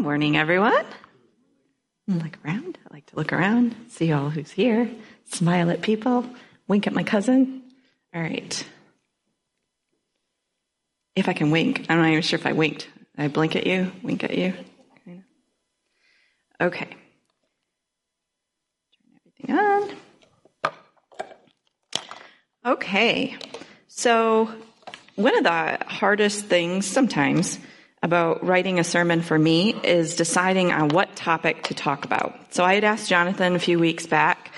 morning, everyone. Look around. I like to look around, see all who's here, smile at people, wink at my cousin. All right. If I can wink, I'm not even sure if I winked. I blink at you, wink at you. Okay. Turn everything on. Okay. So, one of the hardest things sometimes about writing a sermon for me is deciding on what topic to talk about. So I had asked Jonathan a few weeks back,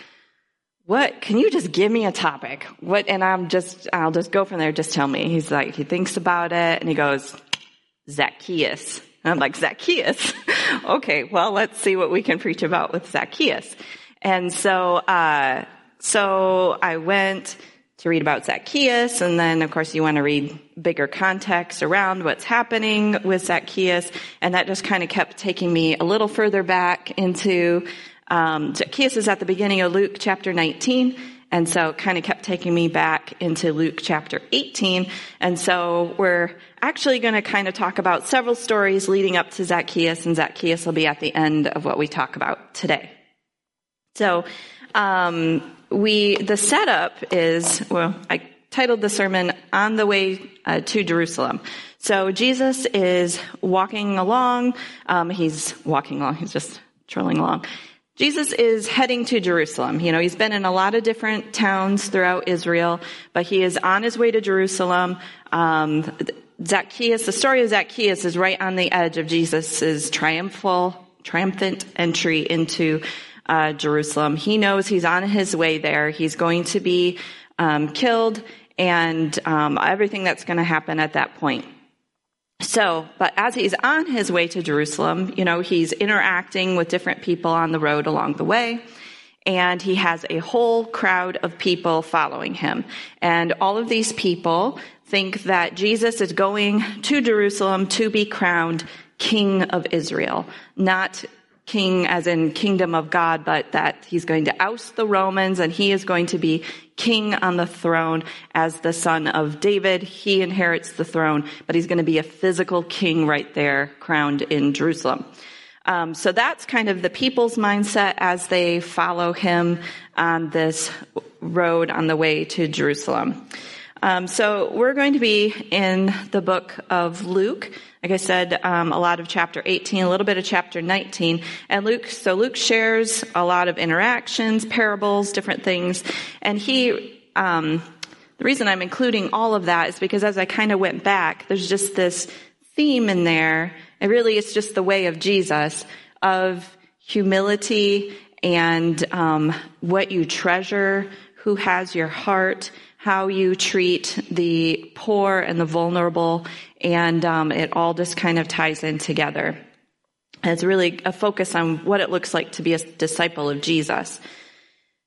what, can you just give me a topic? What, and I'm just, I'll just go from there, just tell me. He's like, he thinks about it and he goes, Zacchaeus. And I'm like, Zacchaeus? okay, well, let's see what we can preach about with Zacchaeus. And so, uh, so I went, to read about Zacchaeus. And then, of course, you want to read bigger context around what's happening with Zacchaeus. And that just kind of kept taking me a little further back into, um, Zacchaeus is at the beginning of Luke chapter 19. And so it kind of kept taking me back into Luke chapter 18. And so we're actually going to kind of talk about several stories leading up to Zacchaeus and Zacchaeus will be at the end of what we talk about today. So, um, we, the setup is, well, I titled the sermon on the way uh, to Jerusalem. So Jesus is walking along. Um, he's walking along. He's just trolling along. Jesus is heading to Jerusalem. You know, he's been in a lot of different towns throughout Israel, but he is on his way to Jerusalem. Um, Zacchaeus, the story of Zacchaeus is right on the edge of Jesus' triumphal, triumphant entry into uh, Jerusalem. He knows he's on his way there. He's going to be um, killed and um, everything that's going to happen at that point. So, but as he's on his way to Jerusalem, you know, he's interacting with different people on the road along the way. And he has a whole crowd of people following him. And all of these people think that Jesus is going to Jerusalem to be crowned king of Israel, not king as in kingdom of God, but that he's going to oust the Romans and he is going to be king on the throne as the son of David. He inherits the throne, but he's going to be a physical king right there, crowned in Jerusalem. Um, so that's kind of the people's mindset as they follow him on this road on the way to Jerusalem. Um, so we're going to be in the book of Luke. Like I said, um, a lot of chapter 18, a little bit of chapter 19, and Luke. So Luke shares a lot of interactions, parables, different things, and he. Um, the reason I'm including all of that is because as I kind of went back, there's just this theme in there. It really is just the way of Jesus of humility and um, what you treasure, who has your heart, how you treat the poor and the vulnerable, and um, it all just kind of ties in together. And it's really a focus on what it looks like to be a disciple of Jesus.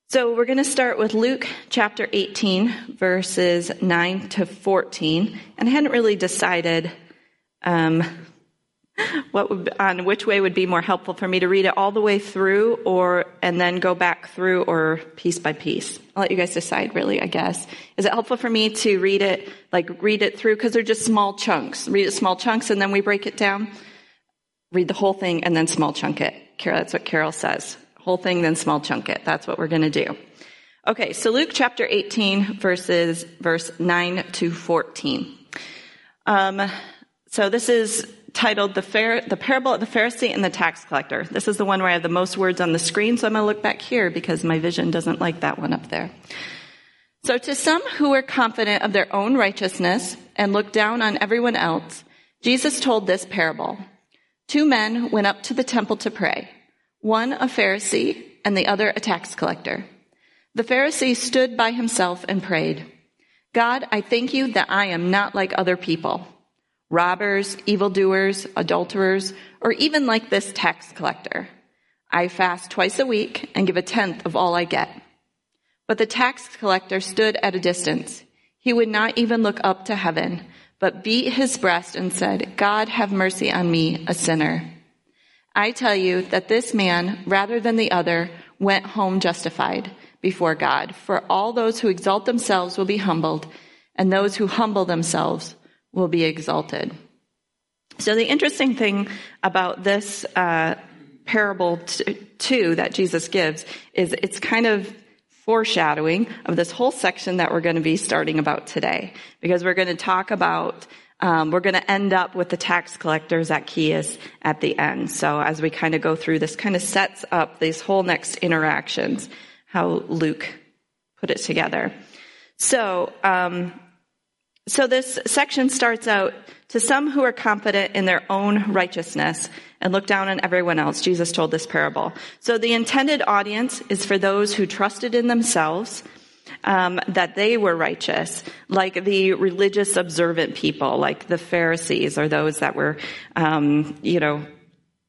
So we're going to start with Luke chapter 18, verses 9 to 14. And I hadn't really decided um, what would, on which way would be more helpful for me to read it all the way through or and then go back through or piece by piece? I'll let you guys decide really i guess. Is it helpful for me to read it like read it through? Because they're just small chunks. Read it small chunks and then we break it down. Read the whole thing and then small chunk it. Carol that's what carol says. Whole thing then small chunk it. That's what we're going to do. Okay so luke chapter 18 verses verse 9 to 14 um, so this is titled the, Fair, the Parable of the Pharisee and the Tax Collector. This is the one where I have the most words on the screen, so I'm going to look back here because my vision doesn't like that one up there. So to some who were confident of their own righteousness and looked down on everyone else, Jesus told this parable. Two men went up to the temple to pray, one a Pharisee and the other a tax collector. The Pharisee stood by himself and prayed, God, I thank you that I am not like other people robbers, evildoers, adulterers, or even like this tax collector. I fast twice a week and give a tenth of all I get. But the tax collector stood at a distance. He would not even look up to heaven, but beat his breast and said, God have mercy on me, a sinner. I tell you that this man, rather than the other, went home justified before God. For all those who exalt themselves will be humbled, and those who humble themselves will be exalted. So the interesting thing about this uh, parable t- two that Jesus gives is it's kind of foreshadowing of this whole section that we're going to be starting about today, because we're going to talk about um, we're going to end up with the tax collector Zacchaeus at the end. So as we kind of go through, this kind of sets up these whole next interactions, how Luke put it together. So, um, so this section starts out to some who are confident in their own righteousness and look down on everyone else. Jesus told this parable. So the intended audience is for those who trusted in themselves, um, that they were righteous, like the religious observant people, like the Pharisees, or those that were, um, you know,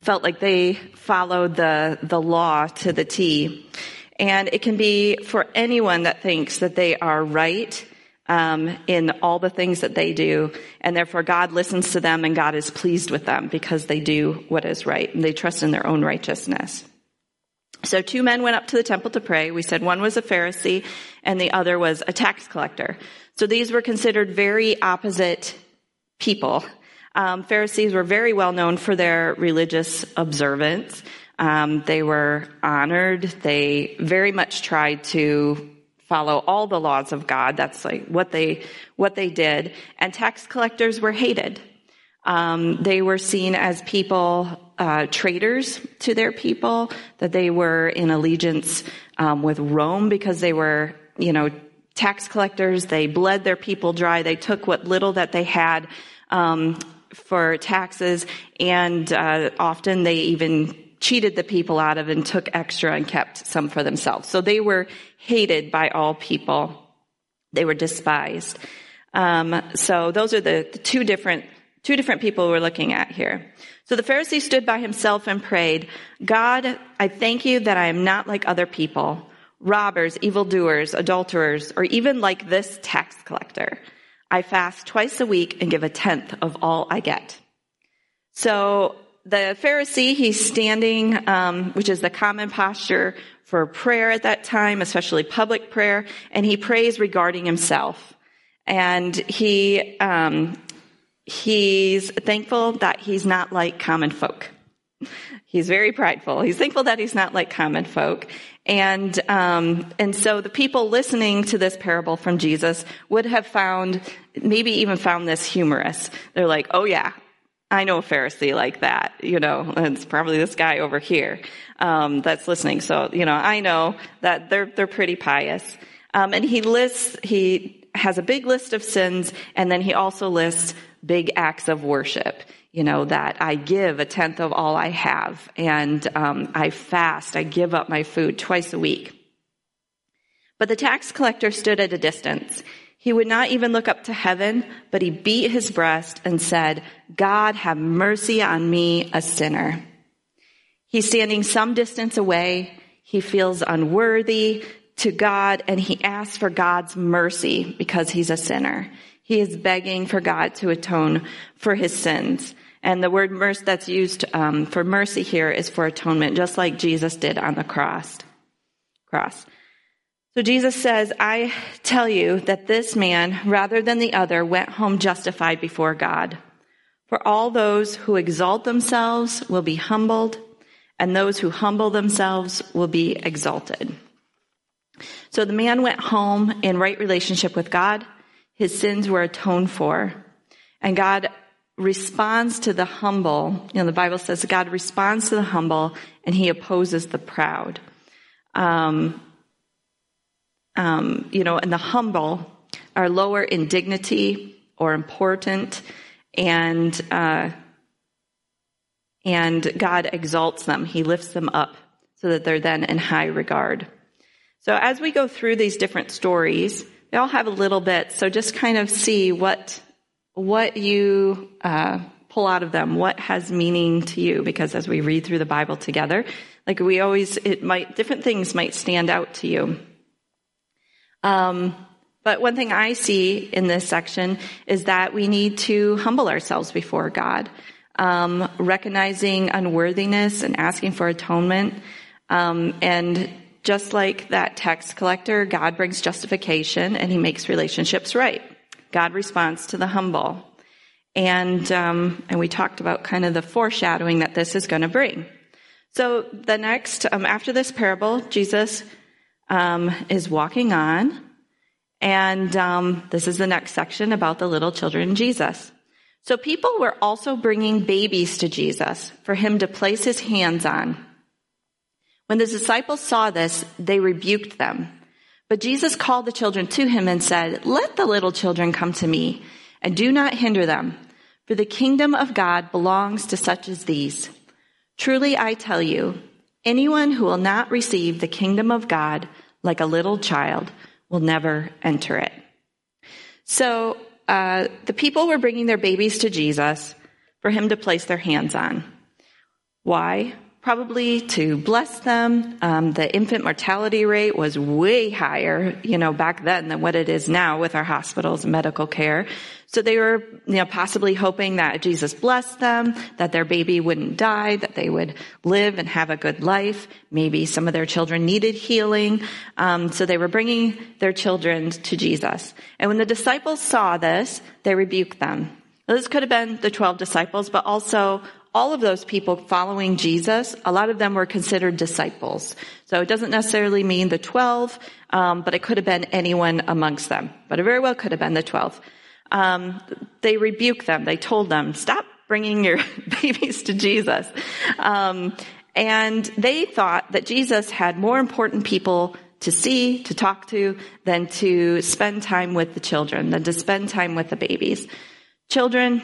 felt like they followed the the law to the T. And it can be for anyone that thinks that they are right um, in all the things that they do, and therefore God listens to them and God is pleased with them because they do what is right and they trust in their own righteousness. So two men went up to the temple to pray. We said one was a Pharisee and the other was a tax collector. So these were considered very opposite people. Um, Pharisees were very well known for their religious observance. Um, they were honored. They very much tried to follow all the laws of God. That's like what they what they did. And tax collectors were hated. Um, they were seen as people uh, traitors to their people. That they were in allegiance um, with Rome because they were, you know, tax collectors. They bled their people dry. They took what little that they had um, for taxes, and uh, often they even cheated the people out of and took extra and kept some for themselves. So they were hated by all people. They were despised. Um, so those are the, the two different two different people we're looking at here. So the Pharisee stood by himself and prayed, God, I thank you that I am not like other people, robbers, evildoers, adulterers, or even like this tax collector. I fast twice a week and give a tenth of all I get. So the Pharisee, he's standing, um, which is the common posture for prayer at that time, especially public prayer, and he prays regarding himself. And he, um, he's thankful that he's not like common folk. He's very prideful. He's thankful that he's not like common folk. And, um, and so the people listening to this parable from Jesus would have found, maybe even found this humorous. They're like, oh yeah, I know a Pharisee like that, you know, it's probably this guy over here um, that's listening. So, you know, I know that they're they're pretty pious. Um, and he lists, he has a big list of sins, and then he also lists big acts of worship. You know that I give a tenth of all I have, and um, I fast. I give up my food twice a week. But the tax collector stood at a distance. He would not even look up to heaven, but he beat his breast and said, God, have mercy on me, a sinner. He's standing some distance away. He feels unworthy to God and he asks for God's mercy because he's a sinner. He is begging for God to atone for his sins. And the word mercy that's used um, for mercy here is for atonement, just like Jesus did on the cross. Cross. So Jesus says, I tell you that this man, rather than the other, went home justified before God. For all those who exalt themselves will be humbled, and those who humble themselves will be exalted. So the man went home in right relationship with God. His sins were atoned for. And God responds to the humble. You know, the Bible says God responds to the humble and he opposes the proud. Um, um, you know, and the humble are lower in dignity or important, and uh, and God exalts them. He lifts them up so that they're then in high regard. So as we go through these different stories, they all have a little bit. So just kind of see what what you uh, pull out of them, what has meaning to you. Because as we read through the Bible together, like we always, it might different things might stand out to you. Um, but one thing I see in this section is that we need to humble ourselves before God, um, recognizing unworthiness and asking for atonement. Um, and just like that tax collector, God brings justification and he makes relationships right. God responds to the humble. And, um, and we talked about kind of the foreshadowing that this is going to bring. So the next, um, after this parable, Jesus um, is walking on, and um, this is the next section about the little children Jesus. So people were also bringing babies to Jesus for him to place his hands on. When the disciples saw this, they rebuked them. But Jesus called the children to him and said, Let the little children come to me, and do not hinder them, for the kingdom of God belongs to such as these. Truly I tell you, anyone who will not receive the kingdom of God like a little child will never enter it. So uh, the people were bringing their babies to Jesus for him to place their hands on. Why? Probably to bless them. Um, the infant mortality rate was way higher, you know, back then than what it is now with our hospitals and medical care. So they were, you know, possibly hoping that Jesus blessed them, that their baby wouldn't die, that they would live and have a good life. Maybe some of their children needed healing. Um, so they were bringing their children to Jesus. And when the disciples saw this, they rebuked them. this could have been the 12 disciples, but also all of those people following Jesus, a lot of them were considered disciples. So it doesn't necessarily mean the 12, um, but it could have been anyone amongst them. But it very well could have been the 12 um, they rebuked them. They told them, stop bringing your babies to Jesus. Um, and they thought that Jesus had more important people to see, to talk to, than to spend time with the children, than to spend time with the babies. Children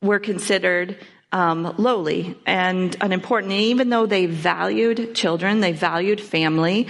were considered um, lowly and unimportant. And even though they valued children, they valued family,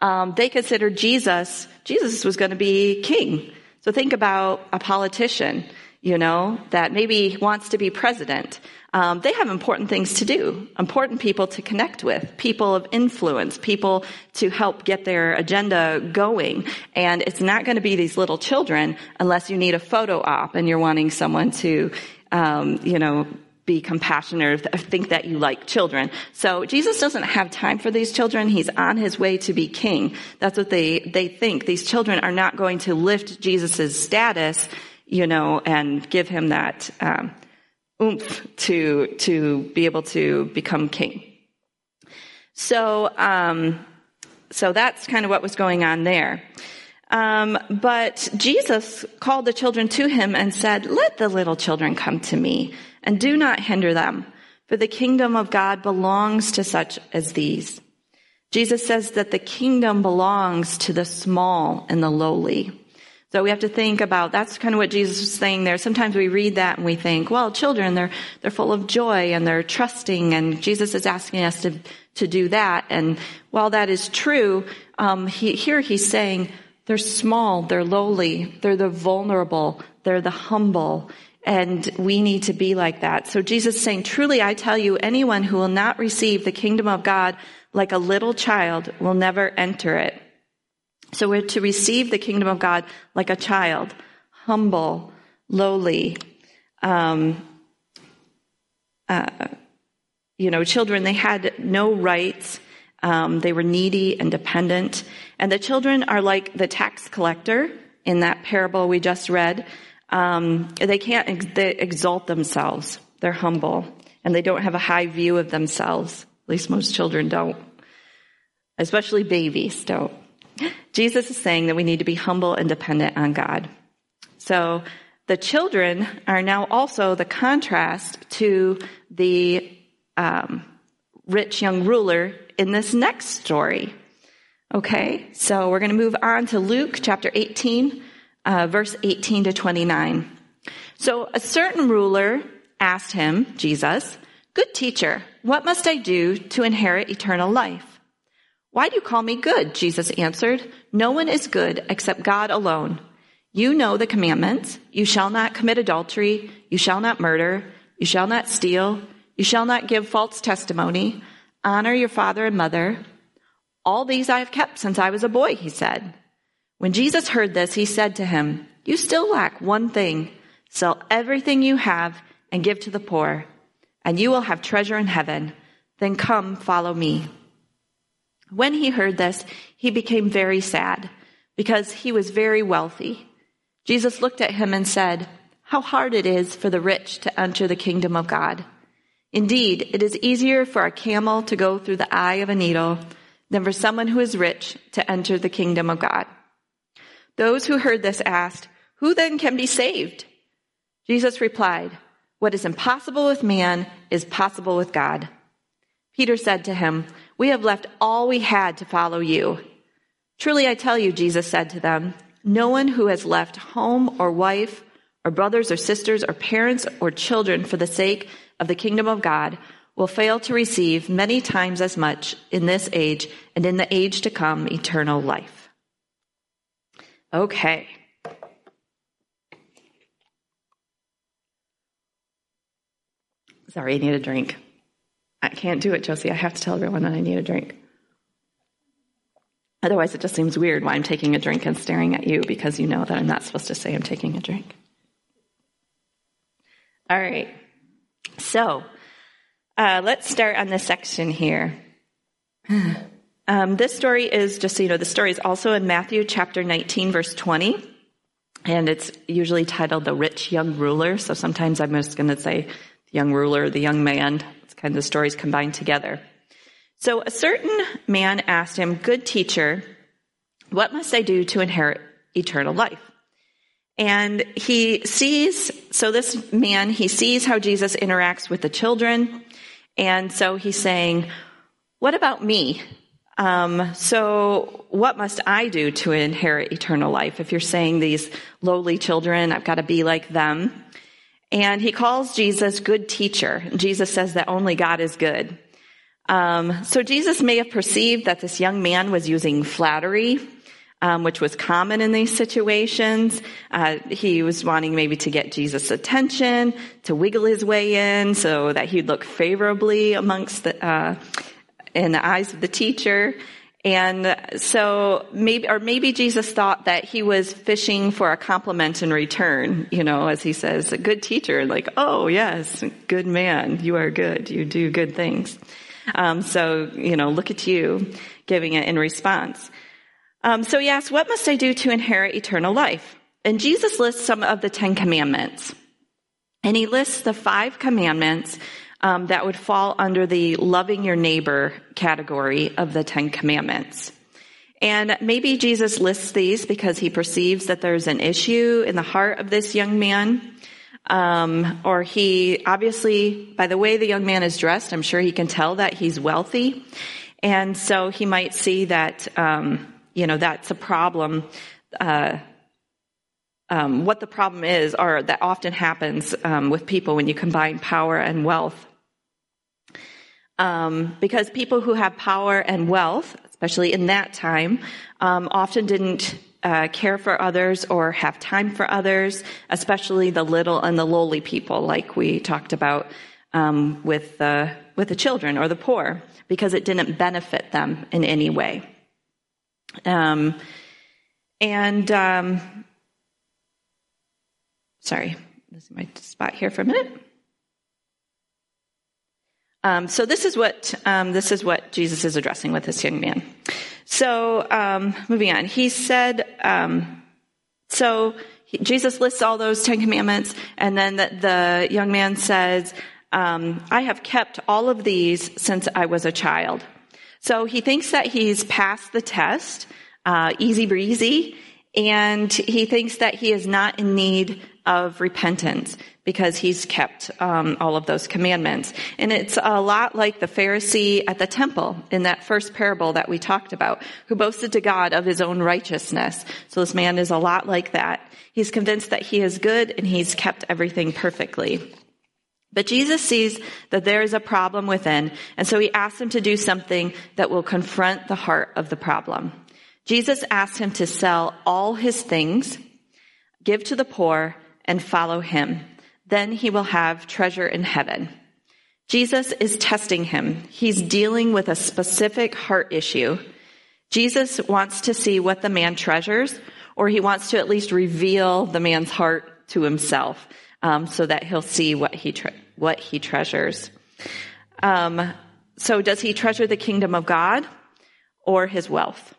um, they considered Jesus, Jesus was going to be king. So think about a politician, you know, that maybe wants to be president. Um, they have important things to do, important people to connect with, people of influence, people to help get their agenda going. And it's not going to be these little children unless you need a photo op and you're wanting someone to, um, you know, be compassionate or think that you like children. So Jesus doesn't have time for these children. He's on his way to be king. That's what they, they think. These children are not going to lift Jesus' status, you know, and give him that, um, oomph to, to be able to become king. So, um, so that's kind of what was going on there. Um, but Jesus called the children to him and said, let the little children come to me and do not hinder them, for the kingdom of God belongs to such as these. Jesus says that the kingdom belongs to the small and the lowly. So we have to think about, that's kind of what Jesus was saying there. Sometimes we read that and we think, well, children, they're, they're full of joy and they're trusting and Jesus is asking us to, to do that. And while that is true, um, he, here he's saying they're small, they're lowly, they're the vulnerable, they're the humble. And we need to be like that. So Jesus is saying, truly I tell you, anyone who will not receive the kingdom of God like a little child will never enter it. So we're to receive the kingdom of God like a child, humble, lowly. Um, uh, you know, children, they had no rights. Um, they were needy and dependent. And the children are like the tax collector in that parable we just read. Um, they can't ex- they exalt themselves. They're humble and they don't have a high view of themselves. At least most children don't. Especially babies don't. Jesus is saying that we need to be humble and dependent on God. So the children are now also the contrast to the um, rich young ruler in this next story. Okay, so we're going to move on to Luke chapter 18, uh, verse 18 to 29. So a certain ruler asked him, Jesus, Good teacher, what must I do to inherit eternal life? Why do you call me good? Jesus answered, No one is good except God alone. You know the commandments. You shall not commit adultery. You shall not murder. You shall not steal. You shall not give false testimony. Honor your father and mother. All these I have kept since I was a boy, he said. When Jesus heard this, he said to him, You still lack one thing. Sell everything you have and give to the poor, and you will have treasure in heaven. Then come, follow me. When he heard this, he became very sad because he was very wealthy. Jesus looked at him and said, how hard it is for the rich to enter the kingdom of God. Indeed, it is easier for a camel to go through the eye of a needle than for someone who is rich to enter the kingdom of God. Those who heard this asked, Who then can be saved? Jesus replied, What is impossible with man is possible with God. Peter said to him, We have left all we had to follow you. Truly I tell you, Jesus said to them, no one who has left home or wife or brothers or sisters or parents or children for the sake of the kingdom of God will fail to receive many times as much in this age and in the age to come eternal life. Okay. Sorry, I need a drink. I can't do it, Josie. I have to tell everyone that I need a drink. Otherwise, it just seems weird why I'm taking a drink and staring at you because you know that I'm not supposed to say I'm taking a drink. All right. So, uh, let's start on this section here. Um, this story is, just so you know, the story is also in Matthew chapter 19, verse 20. And it's usually titled The Rich Young Ruler. So sometimes I'm just going to say the young ruler, the young man. It's kind of the stories combined together. So a certain man asked him, Good teacher, what must I do to inherit eternal life? And he sees, so this man, he sees how Jesus interacts with the children. And so he's saying, What about me? Um, so what must I do to inherit eternal life? If you're saying these lowly children, I've got to be like them. And he calls Jesus good teacher. Jesus says that only God is good. Um, so Jesus may have perceived that this young man was using flattery, um, which was common in these situations. Uh, he was wanting maybe to get Jesus' attention, to wiggle his way in, so that he'd look favorably amongst the uh, in the eyes of the teacher. And so maybe, or maybe Jesus thought that he was fishing for a compliment in return, you know, as he says, a good teacher, like, oh yes, good man, you are good, you do good things. Um, so, you know, look at you giving it in response. Um, so he asks, what must I do to inherit eternal life? And Jesus lists some of the Ten Commandments. And he lists the five commandments um, that would fall under the loving your neighbor category of the Ten Commandments. And maybe Jesus lists these because he perceives that there's an issue in the heart of this young man. Um, or he obviously, by the way the young man is dressed, I'm sure he can tell that he's wealthy. And so he might see that, um, you know, that's a problem. Uh, um, what the problem is, or that often happens um, with people when you combine power and wealth. Um, because people who have power and wealth, especially in that time, um, often didn't uh, care for others or have time for others, especially the little and the lowly people, like we talked about um, with the with the children or the poor, because it didn't benefit them in any way. Um, and um, sorry, this is my spot here for a minute. Um, so this is what um, this is what Jesus is addressing with this young man. So um, moving on, he said. Um, so he, Jesus lists all those Ten Commandments, and then the, the young man says, um, "I have kept all of these since I was a child." So he thinks that he's passed the test, uh, easy breezy, and he thinks that he is not in need of repentance because he's kept um, all of those commandments. And it's a lot like the Pharisee at the temple in that first parable that we talked about, who boasted to God of his own righteousness. So this man is a lot like that. He's convinced that he is good and he's kept everything perfectly. But Jesus sees that there is a problem within, and so he asks him to do something that will confront the heart of the problem. Jesus asks him to sell all his things, give to the poor, and follow him. Then he will have treasure in heaven. Jesus is testing him. He's dealing with a specific heart issue. Jesus wants to see what the man treasures, or he wants to at least reveal the man's heart to himself, um, so that he'll see what he tre- what he treasures. Um, so, does he treasure the kingdom of God or his wealth?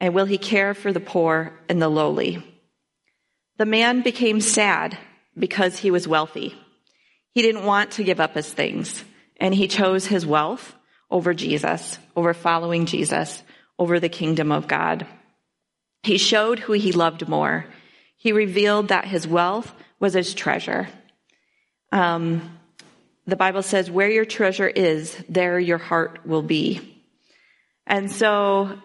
And will he care for the poor and the lowly? The man became sad because he was wealthy. He didn't want to give up his things, and he chose his wealth over Jesus, over following Jesus, over the kingdom of God. He showed who he loved more. He revealed that his wealth was his treasure. Um, the Bible says, where your treasure is, there your heart will be. And so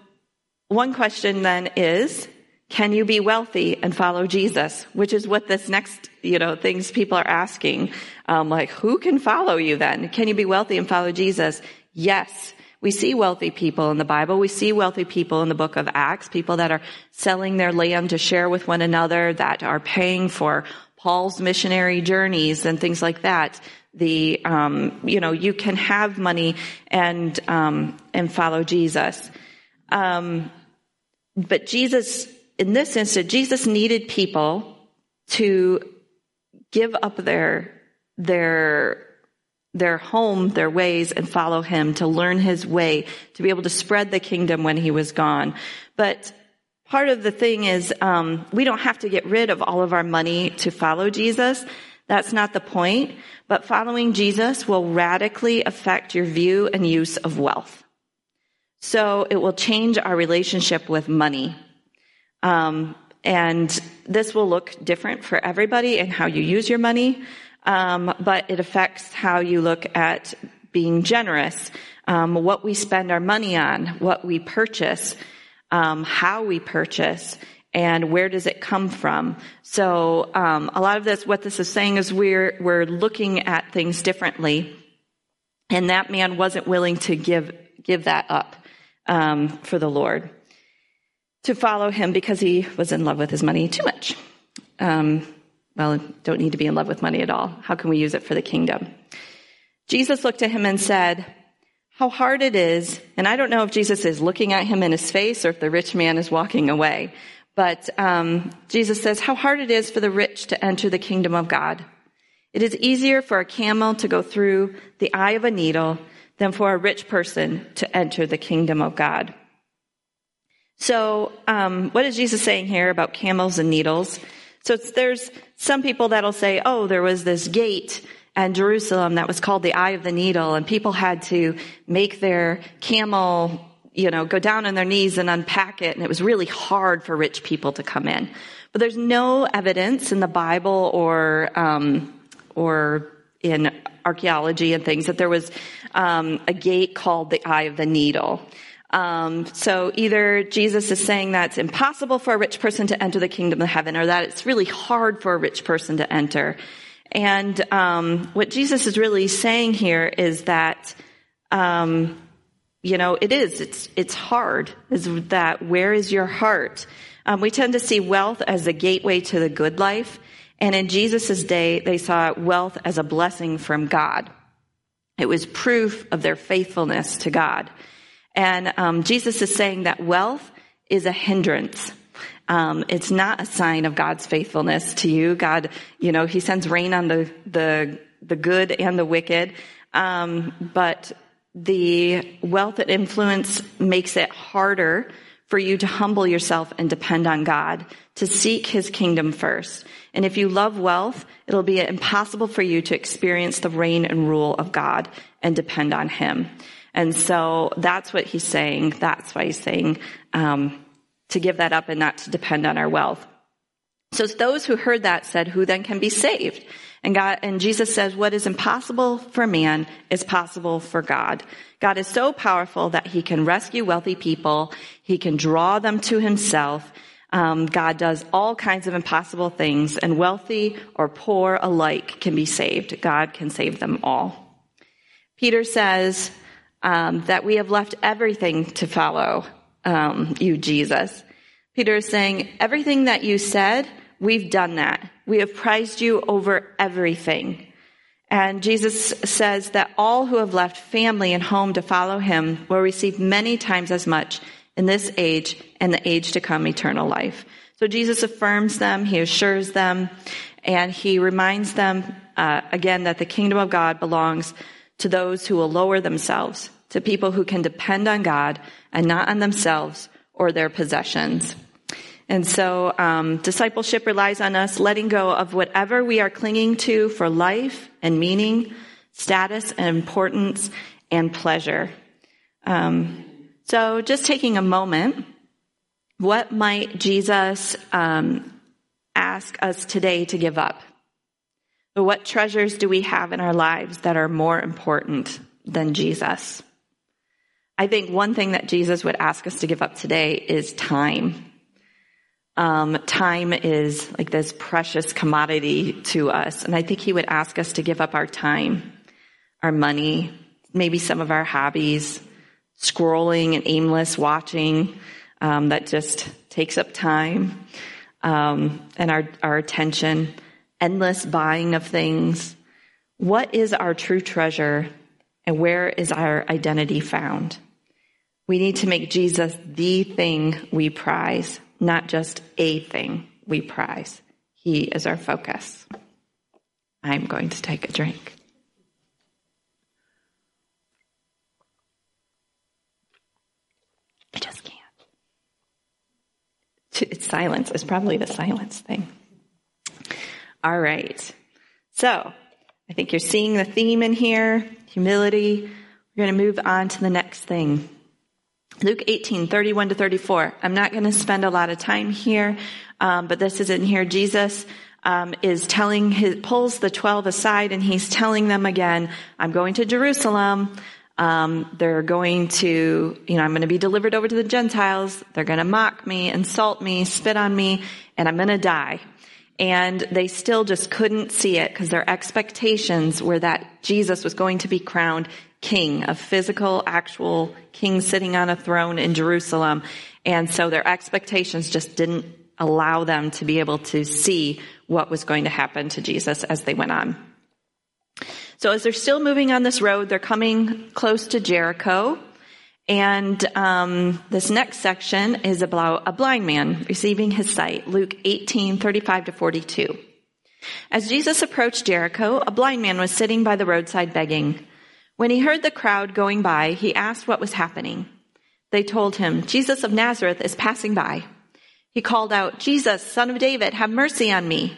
one question then is, can you be wealthy and follow Jesus? Which is what this next, you know, things people are asking. Um, like, who can follow you then? Can you be wealthy and follow Jesus? Yes. We see wealthy people in the Bible. We see wealthy people in the book of Acts, people that are selling their land to share with one another, that are paying for Paul's missionary journeys and things like that. The, um, you know, you can have money and, um, and follow Jesus. Um, but Jesus in this instance, Jesus needed people to give up their, their, their home, their ways, and follow him, to learn his way, to be able to spread the kingdom when he was gone. But part of the thing is, um, we don't have to get rid of all of our money to follow Jesus. That's not the point. But following Jesus will radically affect your view and use of wealth. So it will change our relationship with money. Um, and this will look different for everybody and how you use your money, um, but it affects how you look at being generous, um, what we spend our money on, what we purchase, um, how we purchase, and where does it come from? So um, a lot of this, what this is saying is we're we're looking at things differently, and that man wasn't willing to give give that up um, for the Lord to follow him because he was in love with his money too much. Um, well, don't need to be in love with money at all. How can we use it for the kingdom? Jesus looked at him and said, how hard it is, and I don't know if Jesus is looking at him in his face or if the rich man is walking away, but um, Jesus says, how hard it is for the rich to enter the kingdom of God. It is easier for a camel to go through the eye of a needle than for a rich person to enter the kingdom of God. So, um, what is Jesus saying here about camels and needles? So there's some people that'll say, oh, there was this gate in Jerusalem that was called the Eye of the Needle, and people had to make their camel, you know, go down on their knees and unpack it, and it was really hard for rich people to come in. But there's no evidence in the Bible or um, or in archaeology and things that there was um, a gate called the Eye of the Needle. Um, so either Jesus is saying that it's impossible for a rich person to enter the kingdom of heaven, or that it's really hard for a rich person to enter. And um, what Jesus is really saying here is that, um, you know, it is. It's it's hard. Is that where is your heart? Um, we tend to see wealth as a gateway to the good life, and in Jesus' day, they saw wealth as a blessing from God. It was proof of their faithfulness to God. And um, Jesus is saying that wealth is a hindrance. Um, it's not a sign of God's faithfulness to you. God, you know, He sends rain on the the the good and the wicked, um, but the wealth and influence makes it harder for you to humble yourself and depend on God, to seek His kingdom first. And if you love wealth, it'll be impossible for you to experience the reign and rule of God and depend on Him. And so that's what he's saying. That's why he's saying um, to give that up and not to depend on our wealth. So those who heard that said, "Who then can be saved?" And God and Jesus says, "What is impossible for man is possible for God." God is so powerful that He can rescue wealthy people. He can draw them to Himself. Um, God does all kinds of impossible things, and wealthy or poor alike can be saved. God can save them all. Peter says, um, that we have left everything to follow um, you, Jesus. Peter is saying, everything that you said, we've done that. We have prized you over everything. And Jesus says that all who have left family and home to follow him will receive many times as much in this age and the age to come eternal life. So Jesus affirms them, he assures them, and he reminds them uh, again that the kingdom of God belongs to those who will lower themselves, to people who can depend on God and not on themselves or their possessions. And so, um, discipleship relies on us letting go of whatever we are clinging to for life and meaning, status and importance and pleasure. Um, so, just taking a moment, what might Jesus um, ask us today to give up? What treasures do we have in our lives that are more important than Jesus? I think one thing that Jesus would ask us to give up today is time. Um, time is like this precious commodity to us. And I think he would ask us to give up our time, our money, maybe some of our hobbies, scrolling and aimless watching um, that just takes up time um, and our, our attention, endless buying of things. What is our true treasure and where is our identity found? We need to make Jesus the thing we prize, not just a thing we prize. He is our focus. I'm going to take a drink. I just can't. It's silence. It's probably the silence thing. All right. So I think you're seeing the theme in here humility. We're going to move on to the next thing. Luke 18, 31 to 34. I'm not going to spend a lot of time here, um, but this is in here. Jesus um, is telling his, pulls the 12 aside and he's telling them again, I'm going to Jerusalem. Um, they're going to, you know, I'm going to be delivered over to the Gentiles. They're going to mock me, insult me, spit on me, and I'm going to die. And they still just couldn't see it because their expectations were that Jesus was going to be crowned king, a physical, actual king sitting on a throne in Jerusalem. And so their expectations just didn't allow them to be able to see what was going to happen to Jesus as they went on. So as they're still moving on this road, they're coming close to Jericho. And um, this next section is about a blind man receiving his sight, Luke 18, 35 to 42. As Jesus approached Jericho, a blind man was sitting by the roadside begging. When he heard the crowd going by, he asked what was happening. They told him, Jesus of Nazareth is passing by. He called out, Jesus, son of David, have mercy on me.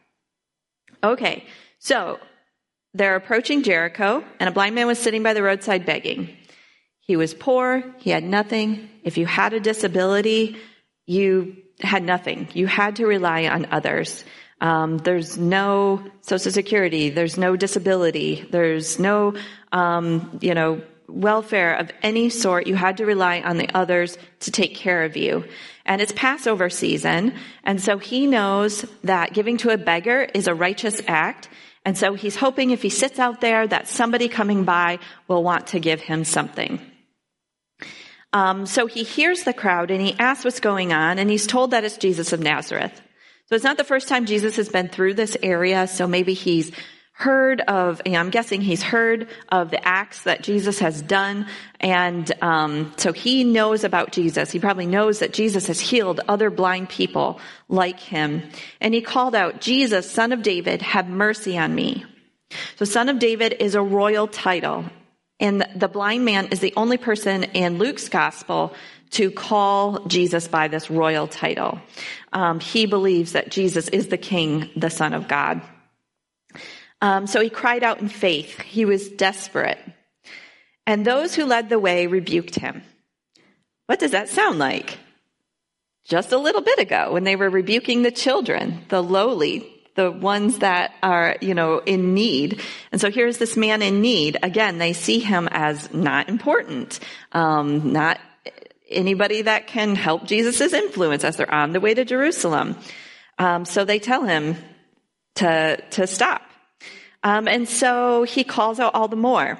Okay, so they're approaching Jericho, and a blind man was sitting by the roadside begging. He was poor, he had nothing. If you had a disability, you had nothing. You had to rely on others. Um, there's no social security. There's no disability. There's no, um, you know, welfare of any sort. You had to rely on the others to take care of you. And it's Passover season. And so he knows that giving to a beggar is a righteous act. And so he's hoping if he sits out there that somebody coming by will want to give him something. Um, so he hears the crowd and he asks what's going on and he's told that it's Jesus of Nazareth. So it's not the first time Jesus has been through this area. So maybe he's heard of, I'm guessing he's heard of the acts that Jesus has done. And um, so he knows about Jesus. He probably knows that Jesus has healed other blind people like him. And he called out, Jesus, son of David, have mercy on me. So son of David is a royal title. And the blind man is the only person in Luke's gospel to call Jesus by this royal title. Um, he believes that Jesus is the King, the Son of God. Um, so he cried out in faith. He was desperate. And those who led the way rebuked him. What does that sound like? Just a little bit ago when they were rebuking the children, the lowly, the ones that are, you know, in need. And so here's this man in need. Again, they see him as not important, um, not anybody that can help Jesus' influence as they're on the way to Jerusalem. Um, so they tell him to, to stop. Um, and so he calls out all the more.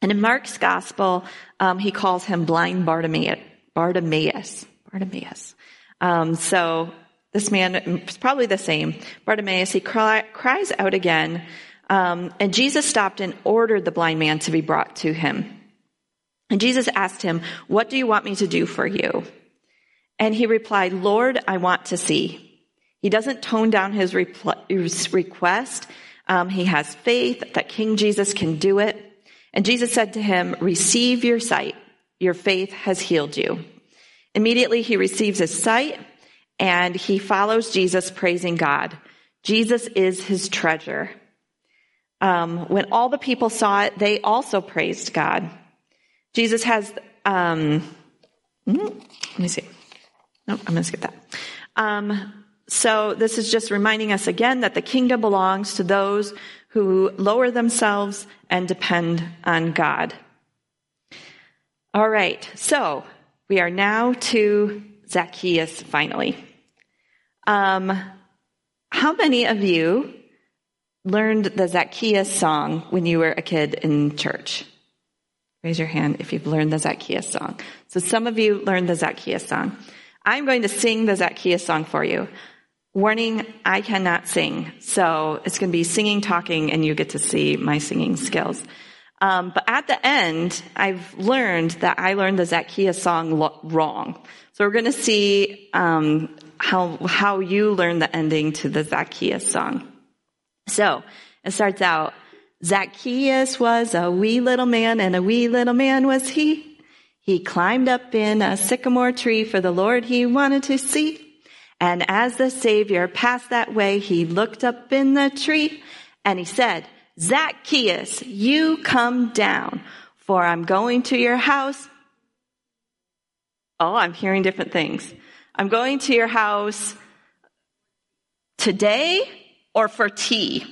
And in Mark's gospel, um, he calls him blind Bartimaeus. Bartimaeus. Bartimaeus. Um, so this man is probably the same. Bartimaeus, he cry, cries out again. Um, and Jesus stopped and ordered the blind man to be brought to him. And Jesus asked him, What do you want me to do for you? And he replied, Lord, I want to see. He doesn't tone down his, repl- his request. Um, he has faith that King Jesus can do it. And Jesus said to him, Receive your sight. Your faith has healed you. Immediately he receives his sight and he follows Jesus, praising God. Jesus is his treasure. Um, when all the people saw it, they also praised God. Jesus has, um, hmm, let me see. Nope, I'm going to skip that. Um, so this is just reminding us again that the kingdom belongs to those who lower themselves and depend on God. All right, so we are now to Zacchaeus finally. Um, how many of you learned the Zacchaeus song when you were a kid in church? Raise your hand if you've learned the Zacchaeus song. So some of you learned the Zacchaeus song. I'm going to sing the Zacchaeus song for you. Warning, I cannot sing. So it's going to be singing, talking, and you get to see my singing skills. Um, but at the end, I've learned that I learned the Zacchaeus song lo- wrong. So we're going to see um, how how you learn the ending to the Zacchaeus song. So it starts out. Zacchaeus was a wee little man, and a wee little man was he. He climbed up in a sycamore tree for the Lord he wanted to see. And as the Savior passed that way, he looked up in the tree and he said, Zacchaeus, you come down, for I'm going to your house. Oh, I'm hearing different things. I'm going to your house today or for tea?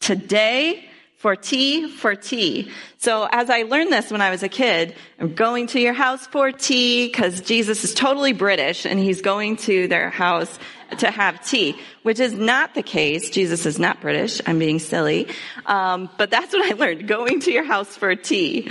Today for tea, for tea. So as I learned this when I was a kid, I'm going to your house for tea because Jesus is totally British and he's going to their house to have tea, which is not the case. Jesus is not British. I'm being silly. Um, but that's what I learned, going to your house for tea.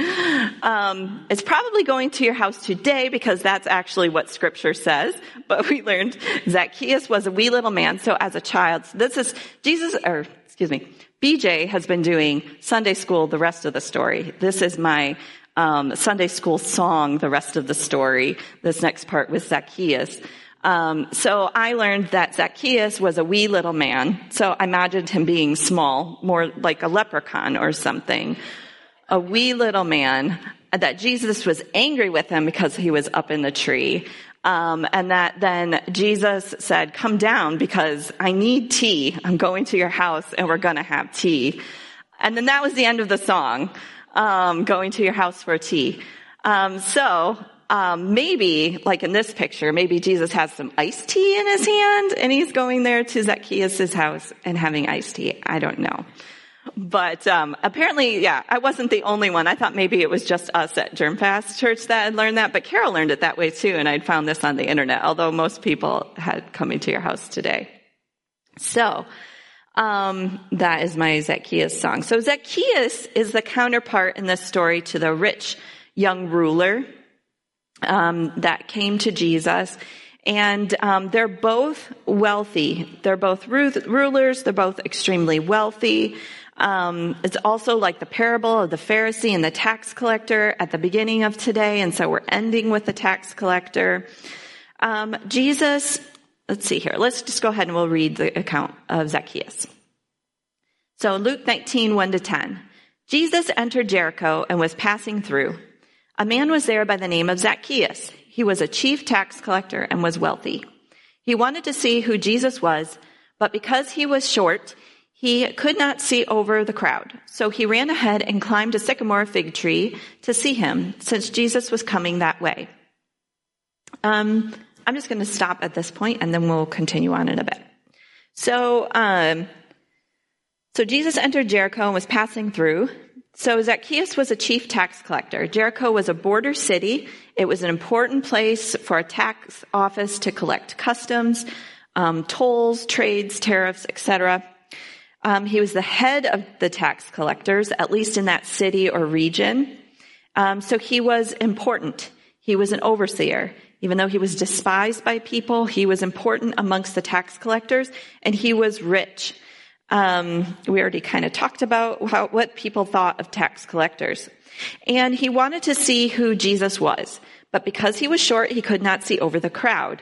Um, it's probably going to your house today because that's actually what scripture says. But we learned Zacchaeus was a wee little man. So as a child, this is Jesus, or excuse me, BJ has been doing Sunday school the rest of the story. This is my um, Sunday school song, the rest of the story. This next part was Zacchaeus. Um, so I learned that Zacchaeus was a wee little man. So I imagined him being small, more like a leprechaun or something. A wee little man that Jesus was angry with him because he was up in the tree. Um, and that then Jesus said, come down because I need tea. I'm going to your house and we're going to have tea. And then that was the end of the song, um, going to your house for tea. Um, so, um, maybe, like in this picture, maybe Jesus has some iced tea in his hand and he's going there to Zacchaeus' house and having iced tea. I don't know. But um, apparently, yeah, I wasn't the only one. I thought maybe it was just us at Germfask Church that had learned that, but Carol learned it that way too, and I'd found this on the internet, although most people had coming to your house today. So, um, that is my Zacchaeus song. So Zacchaeus is the counterpart in this story to the rich young ruler um, that came to Jesus. And um, they're both wealthy. They're both rulers. They're both extremely wealthy. Um, it's also like the parable of the Pharisee and the tax collector at the beginning of today, and so we're ending with the tax collector. Um, Jesus, let's see here. Let's just go ahead and we'll read the account of Zacchaeus. So Luke 19, 1 to 10. Jesus entered Jericho and was passing through. A man was there by the name of Zacchaeus. He was a chief tax collector and was wealthy. He wanted to see who Jesus was, but because he was short, he could not see over the crowd, so he ran ahead and climbed a sycamore fig tree to see him, since Jesus was coming that way. Um, I'm just going to stop at this point, and then we'll continue on in a bit. So, um, so Jesus entered Jericho and was passing through. So Zacchaeus was a chief tax collector. Jericho was a border city. It was an important place for a tax office to collect customs, um, tolls, trades, tariffs, etc. Um, he was the head of the tax collectors, at least in that city or region. Um, so he was important. He was an overseer. Even though he was despised by people, he was important amongst the tax collectors and he was rich. Um, we already kind of talked about how, what people thought of tax collectors. And he wanted to see who Jesus was. But because he was short, he could not see over the crowd.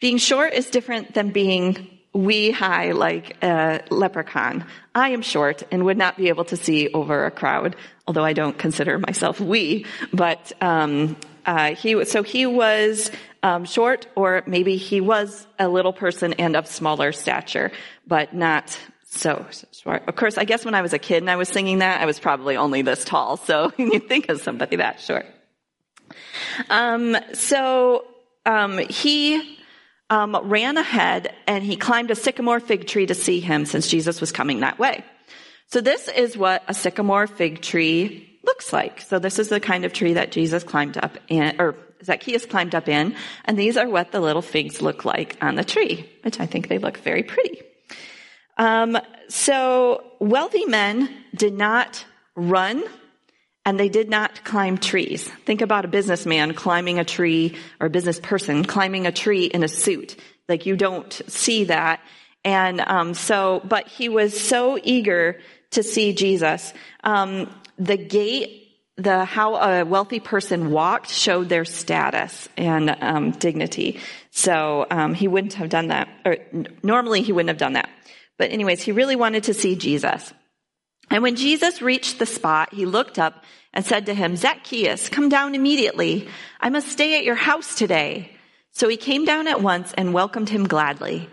Being short is different than being wee high like a leprechaun. I am short and would not be able to see over a crowd, although I don't consider myself wee. But um, uh, he so he was um, short, or maybe he was a little person and of smaller stature, but not so short. Of course, I guess when I was a kid and I was singing that, I was probably only this tall. So you think of somebody that short. Um, so um, he um, ran ahead and he climbed a sycamore fig tree to see him since Jesus was coming that way. So this is what a sycamore fig tree looks like. So this is the kind of tree that Jesus climbed up in, or Zacchaeus climbed up in, and these are what the little figs look like on the tree, which I think they look very pretty. Um, so wealthy men did not run and they did not climb trees. Think about a businessman climbing a tree or a business person climbing a tree in a suit. Like you don't see that. And um, so, but he was so eager to see Jesus. Um, the gait the how a wealthy person walked showed their status and um, dignity. So um, he wouldn't have done that. Or normally he wouldn't have done that. But anyways, he really wanted to see Jesus. And when Jesus reached the spot, he looked up and said to him, Zacchaeus, come down immediately. I must stay at your house today. So he came down at once and welcomed him gladly.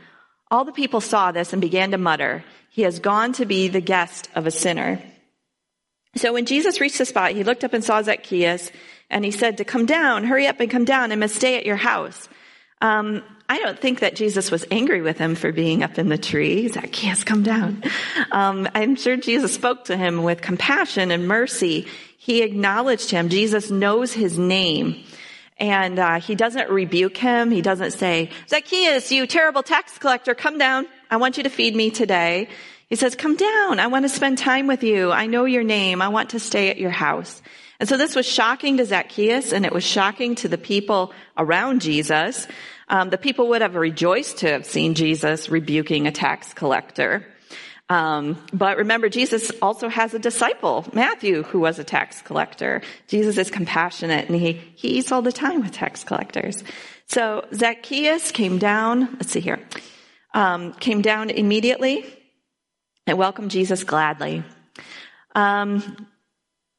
All the people saw this and began to mutter, he has gone to be the guest of a sinner. So when Jesus reached the spot, he looked up and saw Zacchaeus and he said to come down, hurry up and come down. I must stay at your house. Um, I don't think that Jesus was angry with him for being up in the tree. Zacchaeus, come down. Um, I'm sure Jesus spoke to him with compassion and mercy. He acknowledged him. Jesus knows his name. And uh, he doesn't rebuke him. He doesn't say, Zacchaeus, you terrible tax collector, come down. I want you to feed me today. He says, come down. I want to spend time with you. I know your name. I want to stay at your house. And so this was shocking to Zacchaeus and it was shocking to the people around Jesus. Um, the people would have rejoiced to have seen Jesus rebuking a tax collector. Um, but remember, Jesus also has a disciple, Matthew, who was a tax collector. Jesus is compassionate and he, he eats all the time with tax collectors. So Zacchaeus came down, let's see here, um, came down immediately and welcomed Jesus gladly. Um,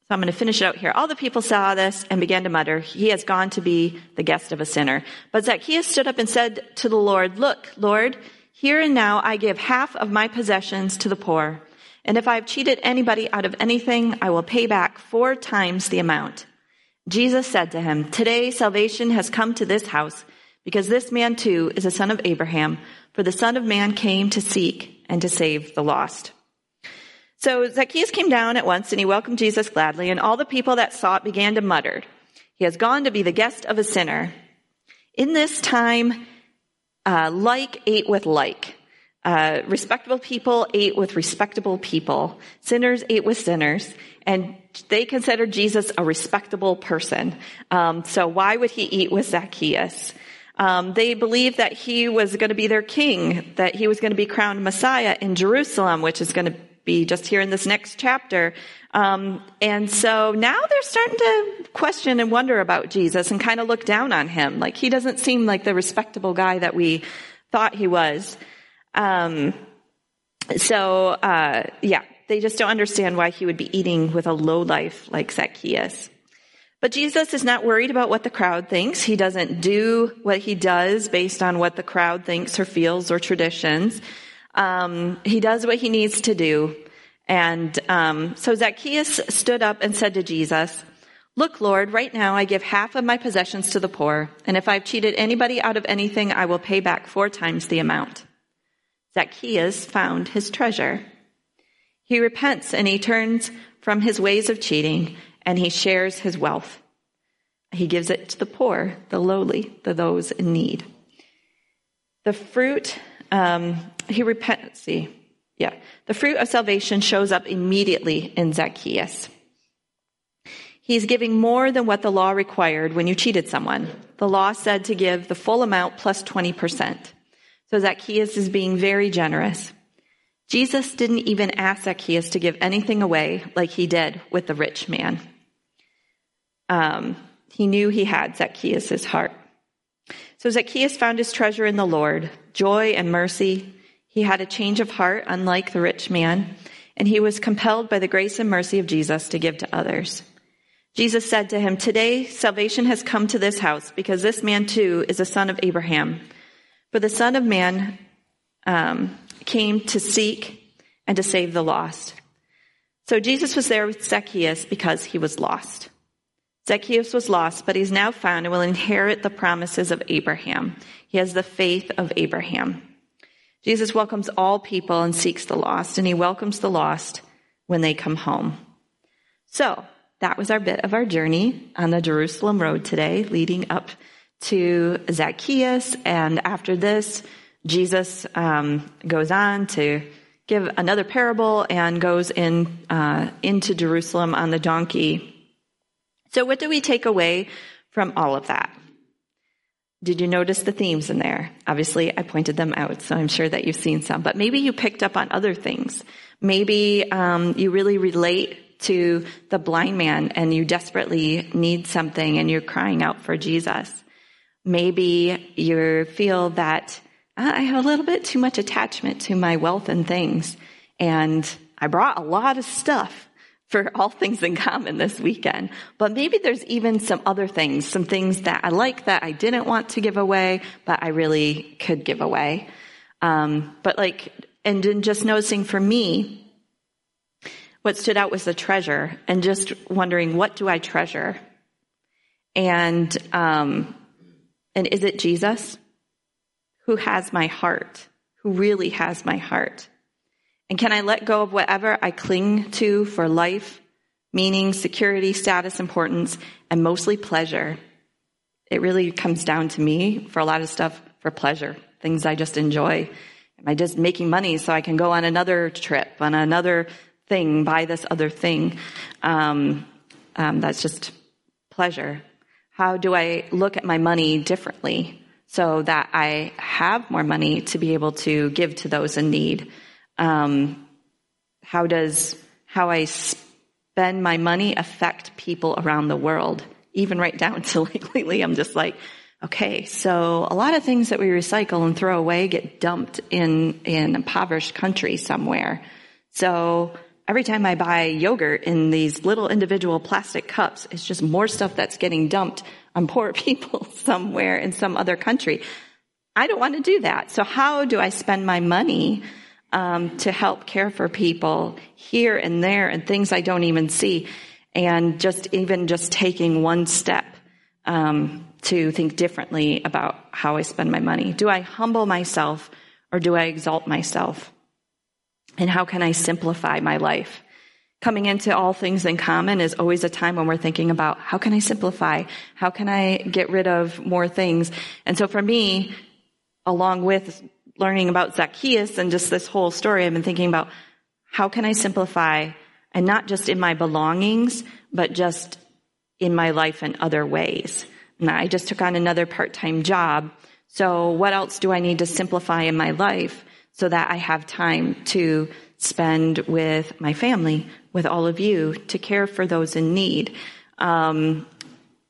so I'm going to finish it out here. All the people saw this and began to mutter, He has gone to be the guest of a sinner. But Zacchaeus stood up and said to the Lord, Look, Lord, here and now I give half of my possessions to the poor. And if I have cheated anybody out of anything, I will pay back four times the amount. Jesus said to him, Today salvation has come to this house because this man too is a son of Abraham, for the son of man came to seek and to save the lost. So Zacchaeus came down at once and he welcomed Jesus gladly, and all the people that saw it began to mutter, He has gone to be the guest of a sinner. In this time, uh, like ate with like. Uh, respectable people ate with respectable people. Sinners ate with sinners. And they considered Jesus a respectable person. Um, so why would he eat with Zacchaeus? Um, they believed that he was going to be their king, that he was going to be crowned Messiah in Jerusalem, which is going to be just here in this next chapter. Um, and so now they're starting to question and wonder about Jesus and kind of look down on him. Like he doesn't seem like the respectable guy that we thought he was. Um, so uh, yeah, they just don't understand why he would be eating with a low life like Zacchaeus. But Jesus is not worried about what the crowd thinks. He doesn't do what he does based on what the crowd thinks or feels or traditions. Um, he does what he needs to do. And um, so Zacchaeus stood up and said to Jesus, Look, Lord, right now I give half of my possessions to the poor, and if I've cheated anybody out of anything, I will pay back four times the amount. Zacchaeus found his treasure. He repents and he turns from his ways of cheating and he shares his wealth. He gives it to the poor, the lowly, the those in need. The fruit, um, he repents, see, yeah. The fruit of salvation shows up immediately in Zacchaeus. He's giving more than what the law required when you cheated someone. The law said to give the full amount plus 20%. So Zacchaeus is being very generous. Jesus didn't even ask Zacchaeus to give anything away like he did with the rich man. Um, he knew he had Zacchaeus' heart. So Zacchaeus found his treasure in the Lord, joy and mercy. He had a change of heart, unlike the rich man, and he was compelled by the grace and mercy of Jesus to give to others. Jesus said to him, Today salvation has come to this house because this man too is a son of Abraham. For the Son of Man um, came to seek and to save the lost. So Jesus was there with Zacchaeus because he was lost. Zacchaeus was lost, but he's now found and will inherit the promises of Abraham. He has the faith of Abraham. Jesus welcomes all people and seeks the lost, and he welcomes the lost when they come home. So, that was our bit of our journey on the Jerusalem road today, leading up to Zacchaeus. And after this, Jesus um, goes on to give another parable and goes in uh, into Jerusalem on the donkey. So, what do we take away from all of that? Did you notice the themes in there? Obviously, I pointed them out, so I'm sure that you've seen some. But maybe you picked up on other things. Maybe um, you really relate to the blind man and you desperately need something and you're crying out for Jesus. Maybe you feel that I have a little bit too much attachment to my wealth and things. And I brought a lot of stuff for all things in common this weekend. But maybe there's even some other things, some things that I like that I didn't want to give away, but I really could give away. Um, but like, and then just noticing for me, what stood out was the treasure and just wondering, what do I treasure? And, um, and is it Jesus? who has my heart, who really has my heart? And can I let go of whatever I cling to for life, meaning, security, status, importance, and mostly pleasure? It really comes down to me for a lot of stuff for pleasure, things I just enjoy. Am I just making money so I can go on another trip, on another thing, buy this other thing? Um, um, that's just pleasure. How do I look at my money differently? so that I have more money to be able to give to those in need? Um, how does how I spend my money affect people around the world? Even right down to like lately, I'm just like, okay, so a lot of things that we recycle and throw away get dumped in in impoverished countries somewhere. So every time I buy yogurt in these little individual plastic cups, it's just more stuff that's getting dumped on poor people somewhere in some other country. I don't want to do that. So how do I spend my money um, to help care for people here and there and things I don't even see? And just even just taking one step um, to think differently about how I spend my money. Do I humble myself or do I exalt myself? And how can I simplify my life? coming into all things in common is always a time when we're thinking about how can I simplify? How can I get rid of more things? And so for me, along with learning about Zacchaeus and just this whole story, I've been thinking about how can I simplify and not just in my belongings, but just in my life in other ways. And I just took on another part-time job. So what else do I need to simplify in my life so that I have time to spend with my family, with all of you, to care for those in need. Um,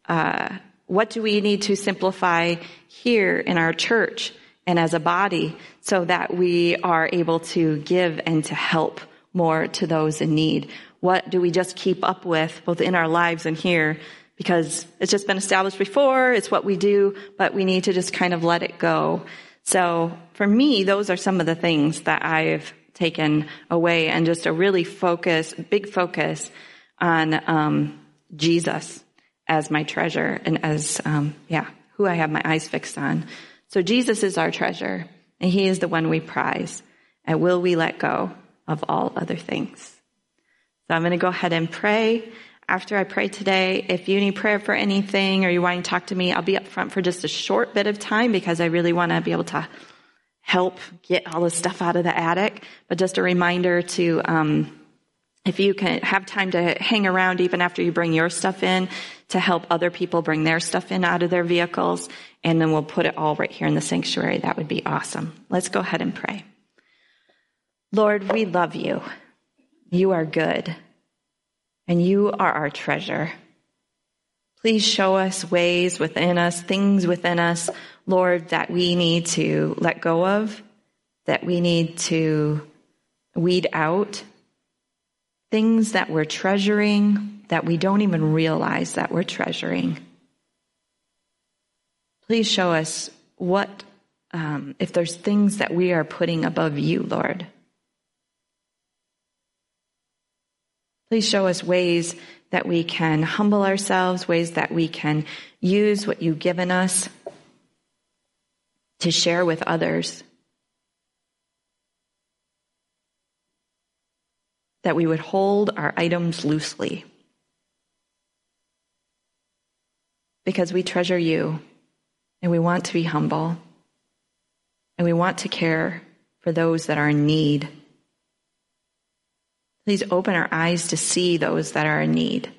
uh, what do we need to simplify here in our church and as a body so that we are able to give and to help more to those in need? What do we just keep up with both in our lives and here? Because it's just been established before, it's what we do, but we need to just kind of let it go. So for me, those are some of the things that I've taken away and just a really focus, big focus on um, Jesus as my treasure and as, um, yeah, who I have my eyes fixed on. So Jesus is our treasure and he is the one we prize. And will we let go of all other things? So I'm going to go ahead and pray. After I pray today, if you need prayer for anything or you want to talk to me, I'll be up front for just a short bit of time because I really want to be able to help get all the stuff out of the attic. But just a reminder to um, If you can have time to hang around even after you bring your stuff in to help other people bring their stuff in out of their vehicles, and then we'll put it all right here in the sanctuary, that would be awesome. Let's go ahead and pray. Lord, we love you. You are good, and you are our treasure. Please show us ways within us, things within us, Lord, that we need to let go of, that we need to weed out, things that we're treasuring that we don't even realize that we're treasuring. Please show us what, um, if there's things that we are putting above you, Lord. Please show us ways that we can humble ourselves, ways that we can use what you've given us to share with others. That we would hold our items loosely. Because we treasure you and we want to be humble and we want to care for those that are in need. Please open our eyes to see those that are in need.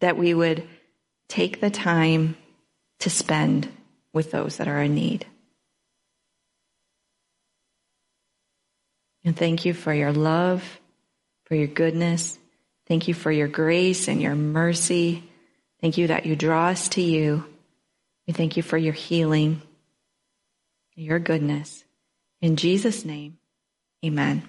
That we would take the time to spend with those that are in need. And thank you for your love, for your goodness. Thank you for your grace and your mercy. Thank you that you draw us to you. We thank you for your healing, your goodness. In Jesus' name. Amen.